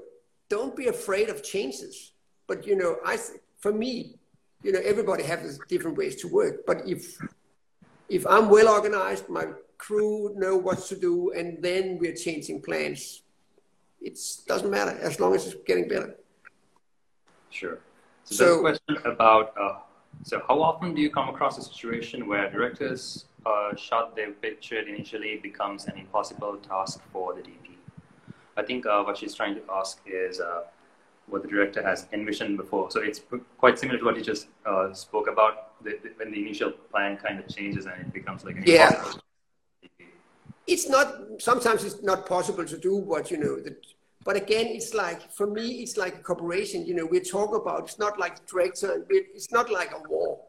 don't be afraid of changes. But you know, I for me, you know, everybody has different ways to work. But if if I'm well organized, my crew know what to do, and then we're changing plans. It doesn't matter as long as it's getting better. Sure. So, so question about uh, so how often do you come across a situation where directors uh, shot their picture initially becomes an impossible task for the DP? I think uh, what she's trying to ask is uh, what the director has envisioned before. So it's quite similar to what you just uh, spoke about the, the, when the initial plan kind of changes and it becomes like an impossible yeah. It's not. Sometimes it's not possible to do what you know. The, but again, it's like for me, it's like a corporation. You know, we talk about. It's not like director. It's not like a war.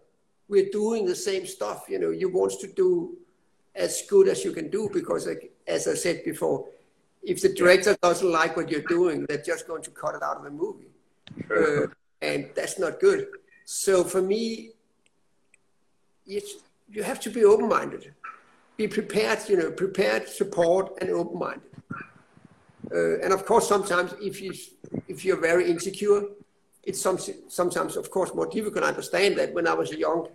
We're doing the same stuff. You know, you want to do as good as you can do because, like, as I said before, if the director doesn't like what you're doing, they're just going to cut it out of the movie. Uh, and that's not good. So for me, you have to be open-minded. Be prepared, you know, prepared, support, and open-minded. Uh, and of course, sometimes if you if you're very insecure, it's some, sometimes, of course, more difficult. I understand that when I was a young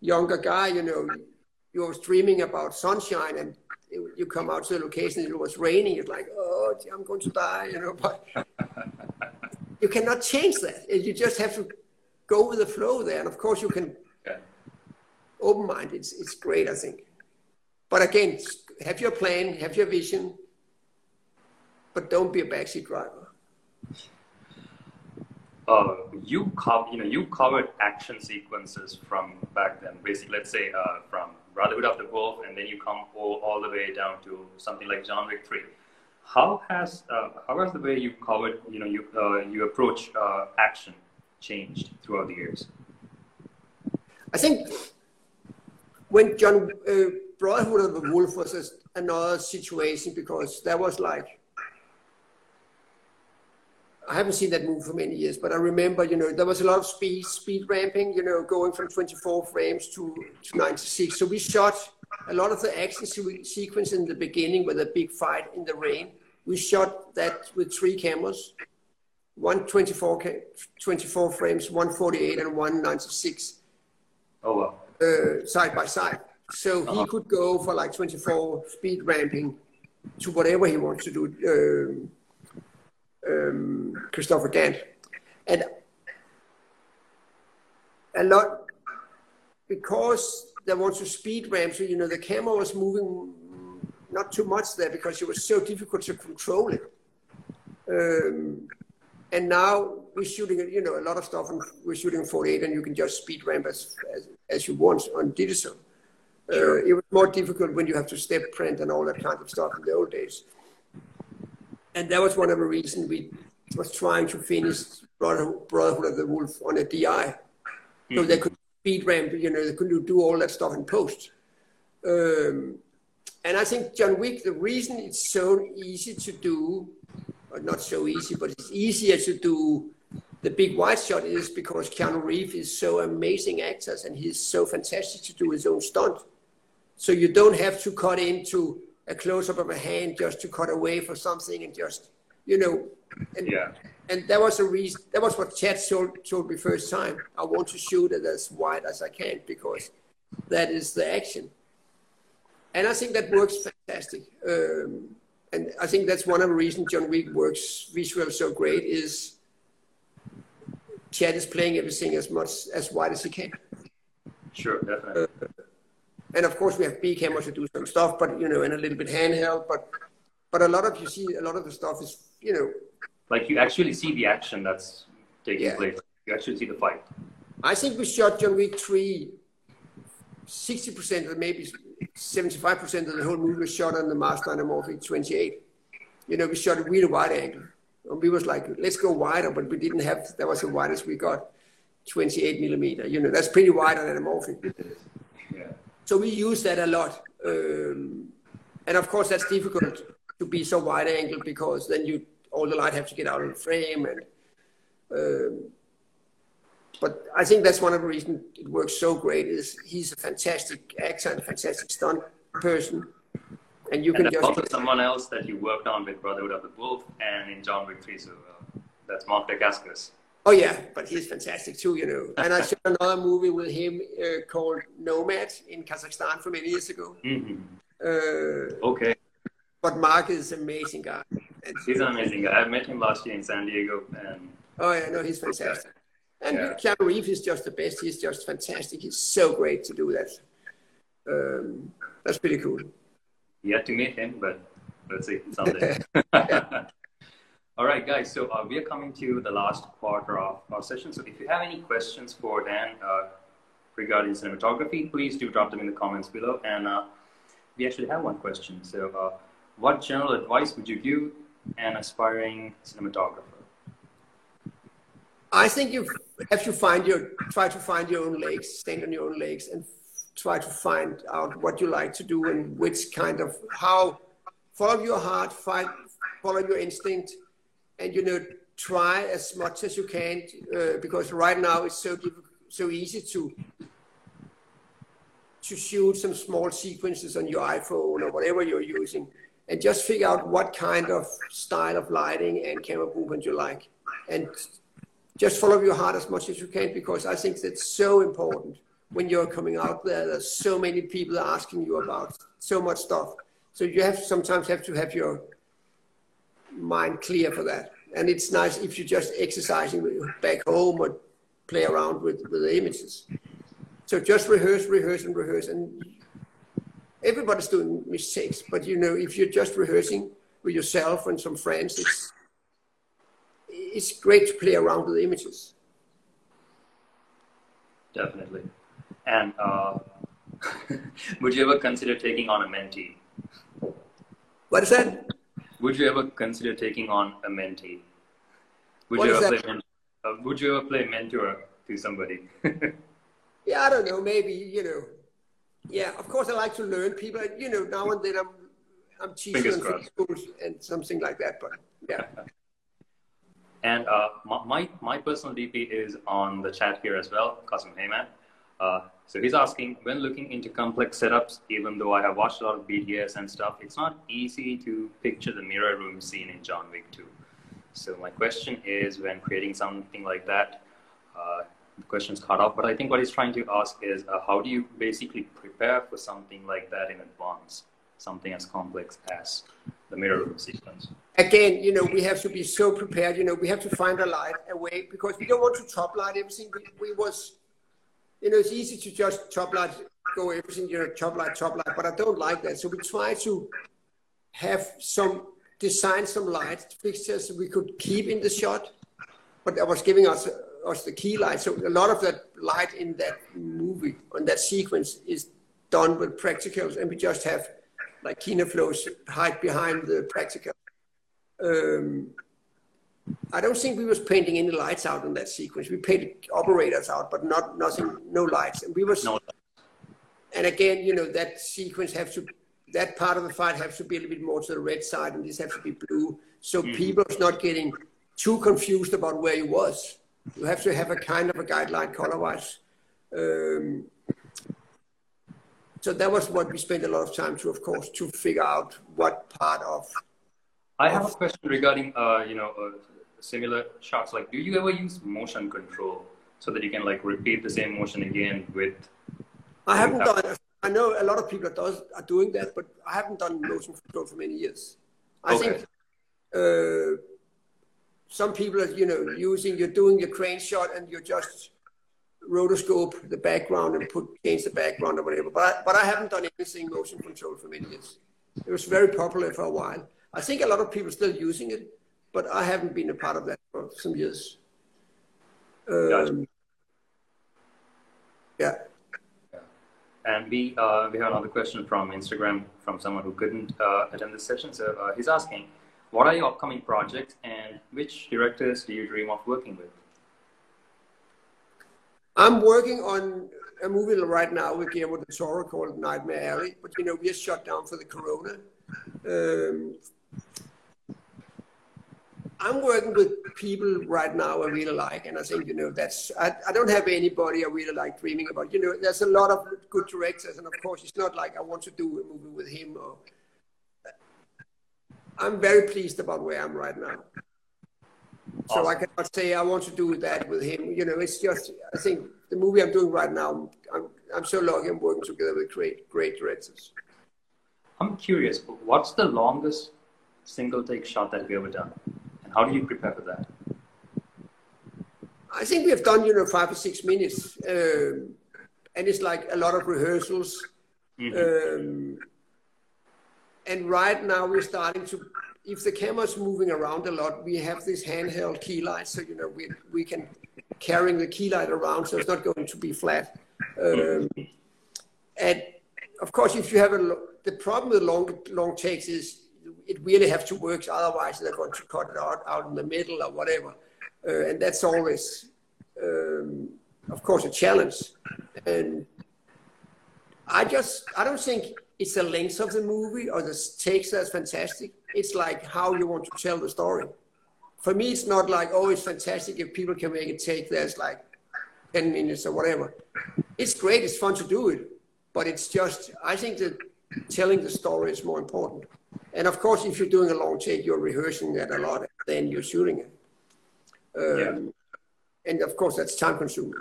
younger guy, you know, you were dreaming about sunshine, and you come out to the location, and it was raining. It's like, oh, I'm going to die, you know. But you cannot change that. You just have to go with the flow there. And of course, you can yeah. open mind. It's it's great, I think. But again, have your plan, have your vision, but don't be a backseat driver. Uh, you co- you know you covered action sequences from back then. Basically, let's say uh, from Brotherhood of the Wolf, and then you come all, all the way down to something like John Wick Three. How has uh, how has the way you covered you know you uh, you approach uh, action changed throughout the years? I think when John uh, Brotherhood of the Wolf was another situation because that was like I haven't seen that movie for many years, but I remember, you know, there was a lot of speed, speed ramping, you know, going from 24 frames to, to 96. So we shot a lot of the action sequence in the beginning with a big fight in the rain. We shot that with three cameras, one 24, 24 frames, 148 and 196. Oh, wow. Uh, side by side. So uh-huh. he could go for like 24 speed ramping to whatever he wants to do. Um, um, Christophe Gans. And a lot, because they want to speed ramp, so you know the camera was moving not too much there because it was so difficult to control it. Um, and now we're shooting, you know, a lot of stuff, and we're shooting 48, and you can just speed ramp as as, as you want on digital. Uh, it was more difficult when you have to step print and all that kind of stuff in the old days and that was one of the reasons we was trying to finish Brotherhood of the Wolf on a DI. Mm-hmm. So they could speed ramp, you know, they could do all that stuff in post. Um, and I think John Wick, the reason it's so easy to do, or not so easy, but it's easier to do the big wide shot is because Keanu Reeves is so amazing actor and he's so fantastic to do his own stunt. So you don't have to cut into a close up of a hand just to cut away for something and just, you know. And, yeah. And that was a reason. That was what Chad told, told me first time. I want to shoot it as wide as I can because that is the action. And I think that works fantastic. Um, and I think that's one of the reasons John Wick works visual so great is Chad is playing everything as much as wide as he can. Sure, definitely. Uh, and of course, we have B cameras to do some stuff, but you know, and a little bit handheld. But but a lot of you see a lot of the stuff is you know, like you actually see the action that's taking yeah. place. You actually see the fight. I think we shot John Wick three. Sixty percent or maybe seventy-five percent of the whole movie was shot on the Master Anamorphic 28. You know, we shot it really wide angle. And we was like, let's go wider, but we didn't have. That was the widest we got, 28 millimeter. You know, that's pretty wide on anamorphic. So we use that a lot. Um, and of course, that's difficult to be so wide angle because then you all the light have to get out of the frame. And um, but I think that's one of the reasons it works so great is he's a fantastic actor and a fantastic stunt person. And you and can just also someone else that you worked on with Brotherhood of the Wolf and in John Wick 3. So uh, that's Mark Dacascos. Oh yeah, but he's fantastic too, you know. And I saw another movie with him uh, called Nomad in Kazakhstan from many years ago. Mm-hmm. Uh, Okay. but Mark is an amazing guy. And, He's an amazing guy. I met him last year in San Diego, and oh yeah, no, he's fantastic. And Yeah. Keanu Reeves is just the best. He's just fantastic. He's so great to do that. Um, that's pretty cool. yet to meet him, but let's see someday. All right, guys. So uh, we are coming to the last quarter of our session. So if you have any questions for Dan uh, regarding cinematography, please do drop them in the comments below. And uh, we actually have one question. So, uh, what general advice would you give an aspiring cinematographer? I think you have to find your try to find your own legs, stand on your own legs, and try to find out what you like to do and which kind of how follow your heart, find follow your instinct, and you know try as much as you can uh, because right now it's so so easy to to shoot some small sequences on your iPhone or whatever you're using, and just figure out what kind of style of lighting and camera movement you like, and just follow your heart as much as you can because I think that's so important when you're coming out there. There's so many people asking you about so much stuff, so you have sometimes have to have your mind clear for that. And it's nice if you're just exercising back home or play around with, with the images. So just rehearse, rehearse, and rehearse. And everybody's doing mistakes, but you know, if you're just rehearsing with yourself and some friends, it's it's great to play around with the images. Definitely. And uh, would you ever consider taking on a mentee? What is that? Would you ever consider taking on a mentee? Would What you ever play? Uh, would you ever play mentor to somebody? Yeah, I don't know. Maybe you know. Yeah, of course, I like to learn people. You know, now and then I'm I'm teaching schools and something like that. But yeah. and uh, my, my personal DP is on the chat here as well, Qasim Heyman. Uh, so he's asking, when looking into complex setups, even though I have watched a lot of BTS and stuff, it's not easy to picture the mirror room scene in John Wick 2. So my question is, when creating something like that, uh, the question's cut off, but I think what he's trying to ask is, uh, how do you basically prepare for something like that in advance? Something as complex as the mirror room sequence. again, you know, we have to be so prepared. You know, we have to find a light, a way, because we don't want to top light everything. We, we was, you know, it's easy to just top light, go everything, you know, top light, top light, but I don't like that. So we try to have some, design some light fixtures we could keep in the shot, but that was giving us, us the key light. So a lot of that light in that movie, on that sequence is done with practicals and we just have like Kino Flos hide behind the practical um, I don't think we was painting any lights out in that sequence. We painted operators out, but not nothing, no lights. And we was, No, and again, you know, that sequence have to, that part of the fight has to be a little bit more to the red side, and this has to be blue, so people is not getting too confused about where he was. You have to have a kind of a guideline color-wise. Um, so that was what we spent a lot of time to, of course, to figure out what part of I have a question regarding, uh, you know, uh, similar shots. Like, do you ever use motion control so that you can like repeat the same motion again with? I haven't have- done. I know a lot of people does, are doing that, but I haven't done motion control for many years. I Okay. think uh, some people are, you know, using you're doing your crane shot and you're just rotoscope the background and put change the background or whatever. But I, but I haven't done anything motion control for many years. It was very popular for a while. I think a lot of people are still using it, but I haven't been a part of that for some years. Gotcha. Um, yeah. And we uh, we have another question from Instagram from someone who couldn't uh, attend this session. So uh, he's asking, what are your upcoming projects and which directors do you dream of working with? I'm working on a movie right now with Guillermo del Toro called Nightmare Alley, but you know we are shut down for the corona. Um, I'm working with people right now I really like, and I think you know that's I, I don't have anybody I really like dreaming about. You know, there's a lot of good directors, and of course it's not like I want to do a movie with him. Or I'm very pleased about where I'm right now. So I cannot say I want to do that with him. You know, it's just I think the movie I'm doing right now. I'm I'm so lucky. I'm working together with great great directors. I'm curious. What's the longest single take shot that you've ever done, how do you prepare for that? I think we have done you know five or six minutes, um, and it's like a lot of rehearsals. Mm-hmm. Um, and right now we're starting to if the camera's moving around a lot, we have this handheld key light, so you know we we can carrying the key light around, so it's not going to be flat. Um, and of course, if you have a the problem with long long takes is it really have to work, otherwise they're going to cut it out out in the middle or whatever, uh, and that's always, um, of course, a challenge. And I just I don't think it's the length of the movie or the takes that's fantastic. It's like how you want to tell the story. For me, it's not like, oh, it's fantastic if people can make a take that's like 10 minutes or whatever. It's great, it's fun to do it, but it's just, I think that telling the story is more important. And of course, if you're doing a long take, you're rehearsing that a lot, then you're shooting it. Um, yeah. And of course, that's time consuming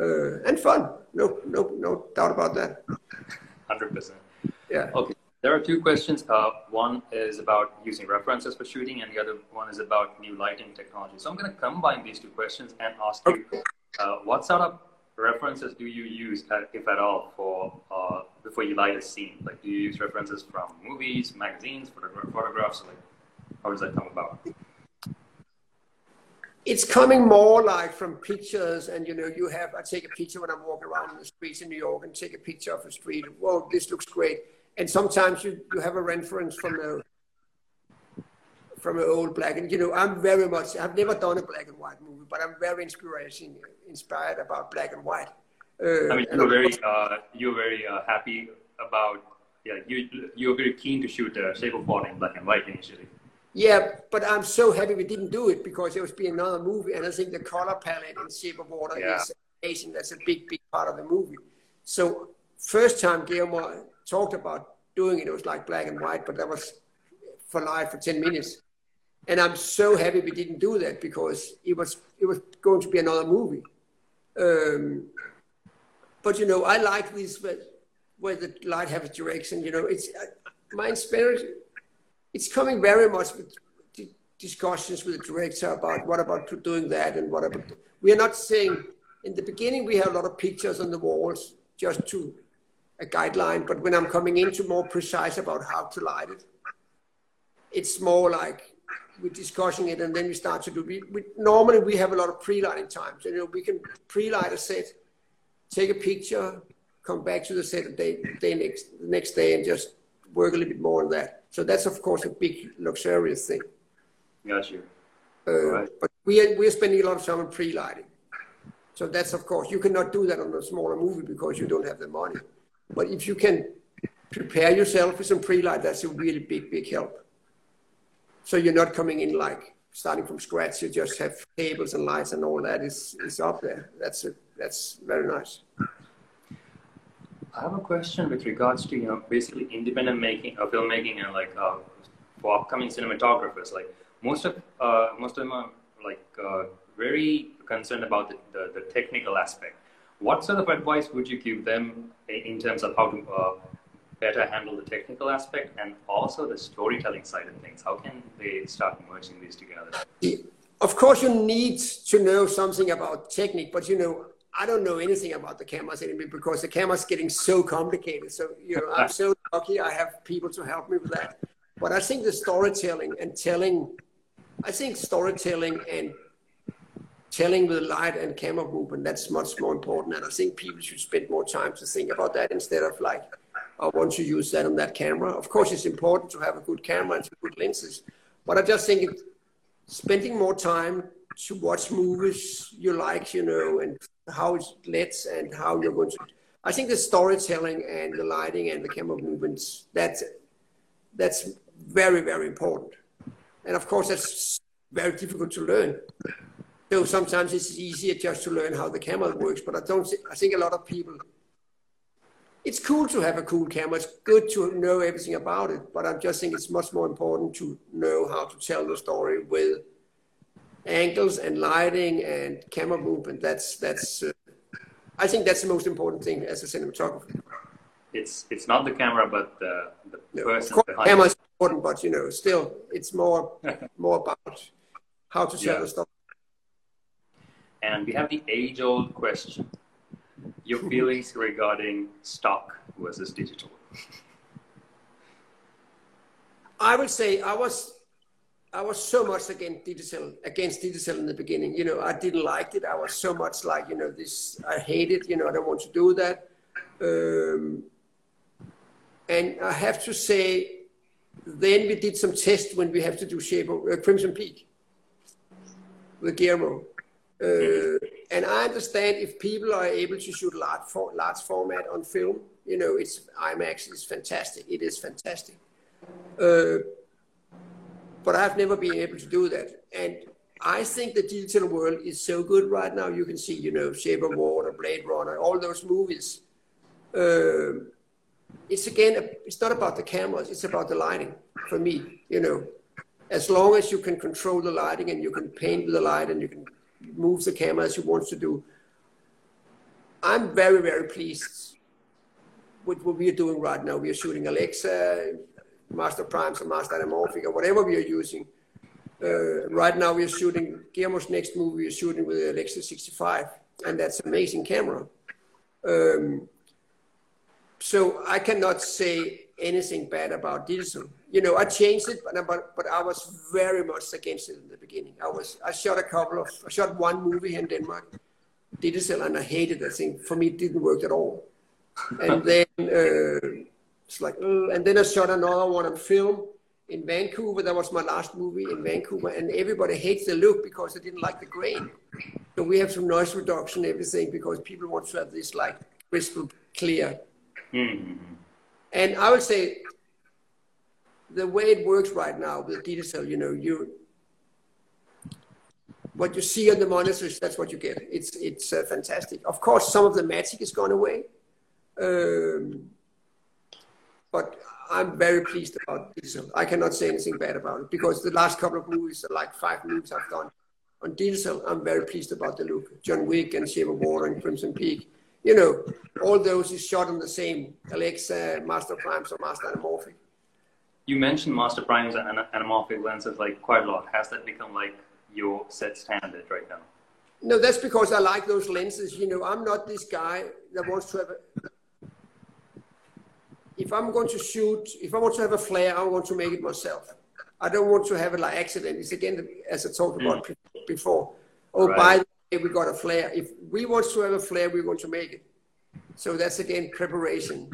uh, and fun. No, no, no doubt about that. Hundred percent. Yeah. Okay. There are two questions. Uh, one is about using references for shooting, and the other one is about new lighting technology. So I'm going to combine these two questions and ask you, uh, what sort of references do you use, uh, if at all, for uh, before you light a scene? Like, do you use references from movies, magazines, photogra- photographs? Like, how does that come about? it's coming more like from pictures and you know you have i take a picture when i'm walking around the streets in new york and take a picture of a street whoa this looks great and sometimes you, you have a reference from a from an old black and you know i'm very much i've never done a black and white movie but i'm very inspiration inspired about black and white uh, i mean you're very uh, you're very uh, happy about yeah you you're very keen to shoot uh, shape of water in black and white initially yeah, but I'm so happy we didn't do it because it was be another movie, and I think the color palette in Shape of Water yeah. is amazing. That's a big, big part of the movie. So first time Guillermo talked about doing it, it was like black and white, but that was for life for 10 minutes. And I'm so happy we didn't do that because it was it was going to be another movie. Um, but you know, I like this where, where the light has direction. You know, it's uh, my inspiration it's coming very much with discussions with the director about what about doing that and what about. We are not saying in the beginning we have a lot of pictures on the walls just to a guideline, but when I'm coming into more precise about how to light it, it's more like we're discussing it and then we start to do. We, we normally we have a lot of pre-lighting times. You know, we can pre-light a set, take a picture, come back to the set the day, day next the next day and just work a little bit more on that. So that's of course a big luxurious thing. Got you. Uh, right. But we are, we are spending a lot of time on pre-lighting. So that's of course you cannot do that on a smaller movie because you don't have the money. But if you can prepare yourself with some pre-light, that's a really big big help. So you're not coming in like starting from scratch. You just have cables and lights and all that is is up there. That's that's very nice. I have a question with regards to you know basically independent making, uh, filmmaking, and like uh, for upcoming cinematographers. Like most of uh, most of them are like uh, very concerned about the, the, the, technical aspect. What sort of advice would you give them in terms of how to uh, better handle the technical aspect and also the storytelling side of things? How can they start merging these together? Of course, you need to know something about technique, but you know I don't know anything about the cameras anymore because the camera's getting so complicated. So, you know, I'm so lucky I have people to help me with that. But I think the storytelling and telling, I think storytelling and telling with light and camera movement, that's much more important. And I think people should spend more time to think about that instead of like, I want to use that on that camera. Of course, it's important to have a good camera and some good lenses. But I just think it, spending more time to watch movies you like, you know, and how it's lit and how you're going to. I think the storytelling and the lighting and the camera movements that's that's very very important, and of course that's very difficult to learn. So sometimes it's easier just to learn how the camera works, but I don't. I think a lot of people. It's cool to have a cool camera. It's good to know everything about it, but I just think it's much more important to know how to tell the story with angles and lighting and camera movement. That's that's. Uh, I think that's the most important thing as a cinematographer. It's it's not the camera, but the, the no, person course, Camera is important, but you know, still, it's more more about how to tell yeah. the story. And we have the age-old question: your feelings regarding stock versus digital. I would say I was I was so much against digital against digital in the beginning. You know, I didn't like it. I was so much like, you know, this I hate it, you know, I don't want to do that. Um, and I have to say, then we did some tests when we have to do shape of uh, Crimson Peak with Guillermo. Uh, and I understand if people are able to shoot large, for, large format on film, you know, it's IMAX is fantastic. It is fantastic. Uh, but I've never been able to do that. And I think the digital world is so good right now. You can see, you know, Shape of Water, Blade Runner, all those movies. Uh, it's again, it's not about the cameras. It's about the lighting. For me, you know, as long as you can control the lighting and you can paint the light and you can move the camera as you want to do, I'm very, very pleased with what we are doing right now. We are shooting Alexa, master primes or master anamorphic or whatever we are using. Uh, right now we are shooting Guillermo's next movie. We are shooting with the Alexa 65, and that's amazing camera. Um, so I cannot say anything bad about digital. You know, I changed it, but, but but I was very much against it in the beginning. I was I shot a couple of I shot one movie in Denmark, did digital, and I hated it. I think for me it didn't work at all. And then. Uh, it's like, uh, and then I shot another one on film in Vancouver. That was my last movie in Vancouver, and everybody hates the look because they didn't like the grain. So we have some noise reduction, everything, because people want to have this like crystal clear. Mm-hmm. And I would say the way it works right now with digital, you know, you what you see on the monitors, that's what you get. It's it's uh, fantastic. Of course, some of the magic is gone away. Um, but I'm very pleased about digital. I cannot say anything bad about it because the last couple of movies, like five movies I've done on digital, I'm very pleased about the look. John Wick and Shape of Water and Crimson Peak. You know, all those is shot on the same Alexa, Master Primes or Master Anamorphic. You mentioned Master Primes and anamorphic lenses like quite a lot. Has that become like your set standard right now? No, that's because I like those lenses. You know, I'm not this guy that wants to have a, if I'm going to shoot, if I want to have a flare, I want to make it myself. I don't want to have it like accident. It's again, as I talked about mm. before. Oh, right. by the way, we got a flare. If we want to have a flare, we want to make it. So that's again preparation.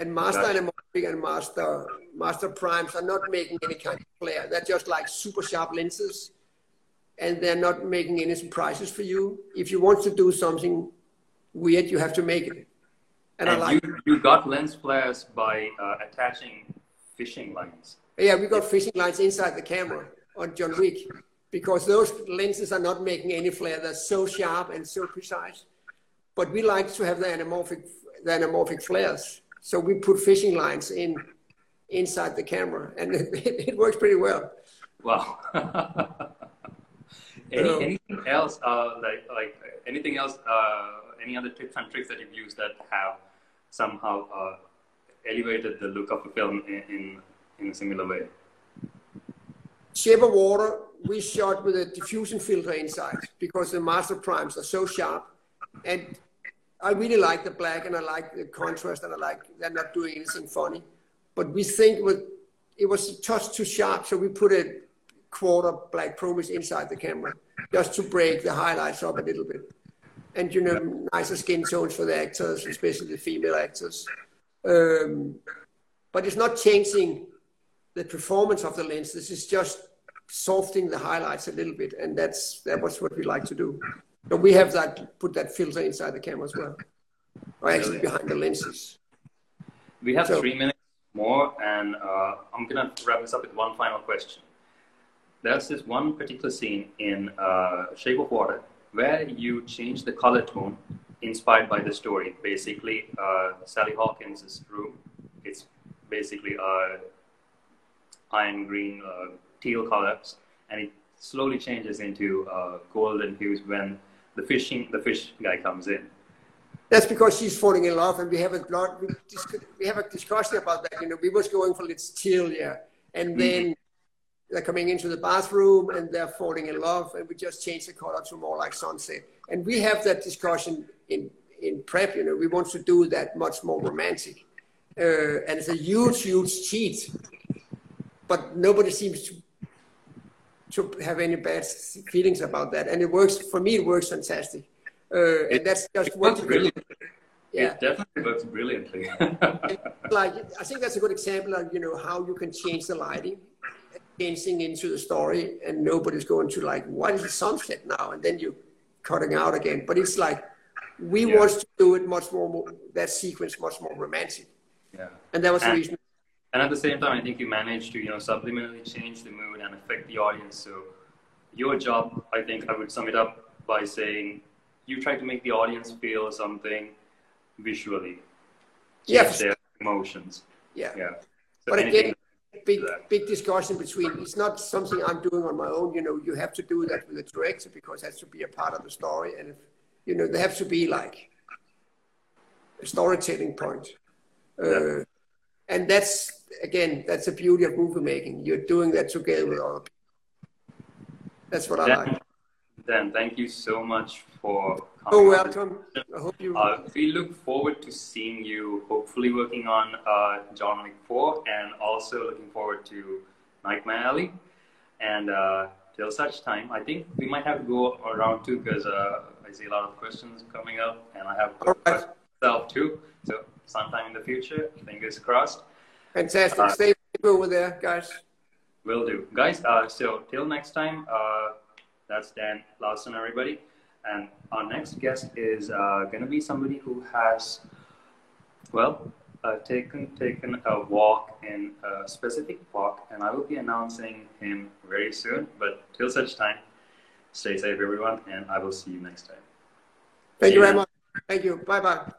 And master gotcha. anamorphic and master master primes are not making any kind of flare. They're just like super sharp lenses, and they're not making any surprises for you. If you want to do something weird, you have to make it. And, and like you, you got lens flares by uh, attaching fishing lines. Yeah, we got fishing lines inside the camera on John Wick because those lenses are not making any flare. They're so sharp and so precise. But we like to have the anamorphic, the anamorphic flares. So we put fishing lines in inside the camera, and it, it works pretty well. Wow. Any, anything else, uh, like like anything else, uh, any other tips and tricks that you've used that have somehow uh, elevated the look of a film in, in, in a similar way. Shape of Water, we shot with a diffusion filter inside because the master primes are so sharp. And I really like the black and I like the contrast and I like they're not doing anything funny. But we think with, it was just too sharp, so we put a quarter Black Pro-Mist inside the camera just to break the highlights up a little bit and you know nicer skin tones for the actors, especially the female actors. Um, but it's not changing the performance of the lens. This is just softening the highlights a little bit, and that's that was what we like to do. But we have that put that filter inside the camera as well, or actually behind the lenses. We have so, three minutes more, and uh, I'm gonna wrap this up with one final question. There's this one particular scene in uh, Shape of Water where you change the color tone inspired by the story. Basically, uh, Sally Hawkins' room, it's basically uh, iron green, uh, teal colors, and it slowly changes into uh, golden hues when the fishing the fish guy comes in. That's because she's falling in love, and we have a lot. We, we have a discussion about that. You know, we was going for let's chill, yeah, and mm-hmm. then they're coming into the bathroom and they're falling in love, and we just change the color to more like sunset. And we have that discussion in in prep. You know, we want to do that much more romantic, uh, and it's a huge, huge cheat. But nobody seems to to have any bad feelings about that, and it works for me. It works fantastic, uh, and that's just one. Yeah. It definitely works brilliantly. like I think that's a good example of you know how you can change the lighting changing into the story and nobody's going to like, what is the sunset now? And then you're cutting out again. But it's like, we yeah. want to do it much more, that sequence much more romantic. Yeah. And that was and, the reason. And at the same time, I think you managed to, you know, subliminally change the mood and affect the audience. So your job, I think I would sum it up by saying you try to make the audience feel something visually. Yeah. Their emotions. Yeah. Yeah. So but again, big big discussion between it's not something i'm doing on my own you know you have to do that with the director because it has to be a part of the story and if, you know they have to be like a storytelling point uh, and that's again that's the beauty of movie making you're doing that together with other people that's what i like dan thank you so much for Oh, welcome. I hope you. Uh, we look forward to seeing you, hopefully working on uh, John Wick 4, and also looking forward to Nightmare Alley. And uh, till such time, I think we might have to go around too, because uh, I see a lot of questions coming up, and I have right. myself too. So sometime in the future, fingers crossed. Fantastic. Uh, Stay over there, guys. Will do, guys. Uh, so till next time, uh, that's Dan Laustsen, everybody. And our next guest is uh, going to be somebody who has, well, uh, taken taken a walk in a specific park, and I will be announcing him very soon. But till such time, stay safe, everyone, and I will see you next time. Thank see you very much. Thank you. Bye bye.